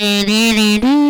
தேனே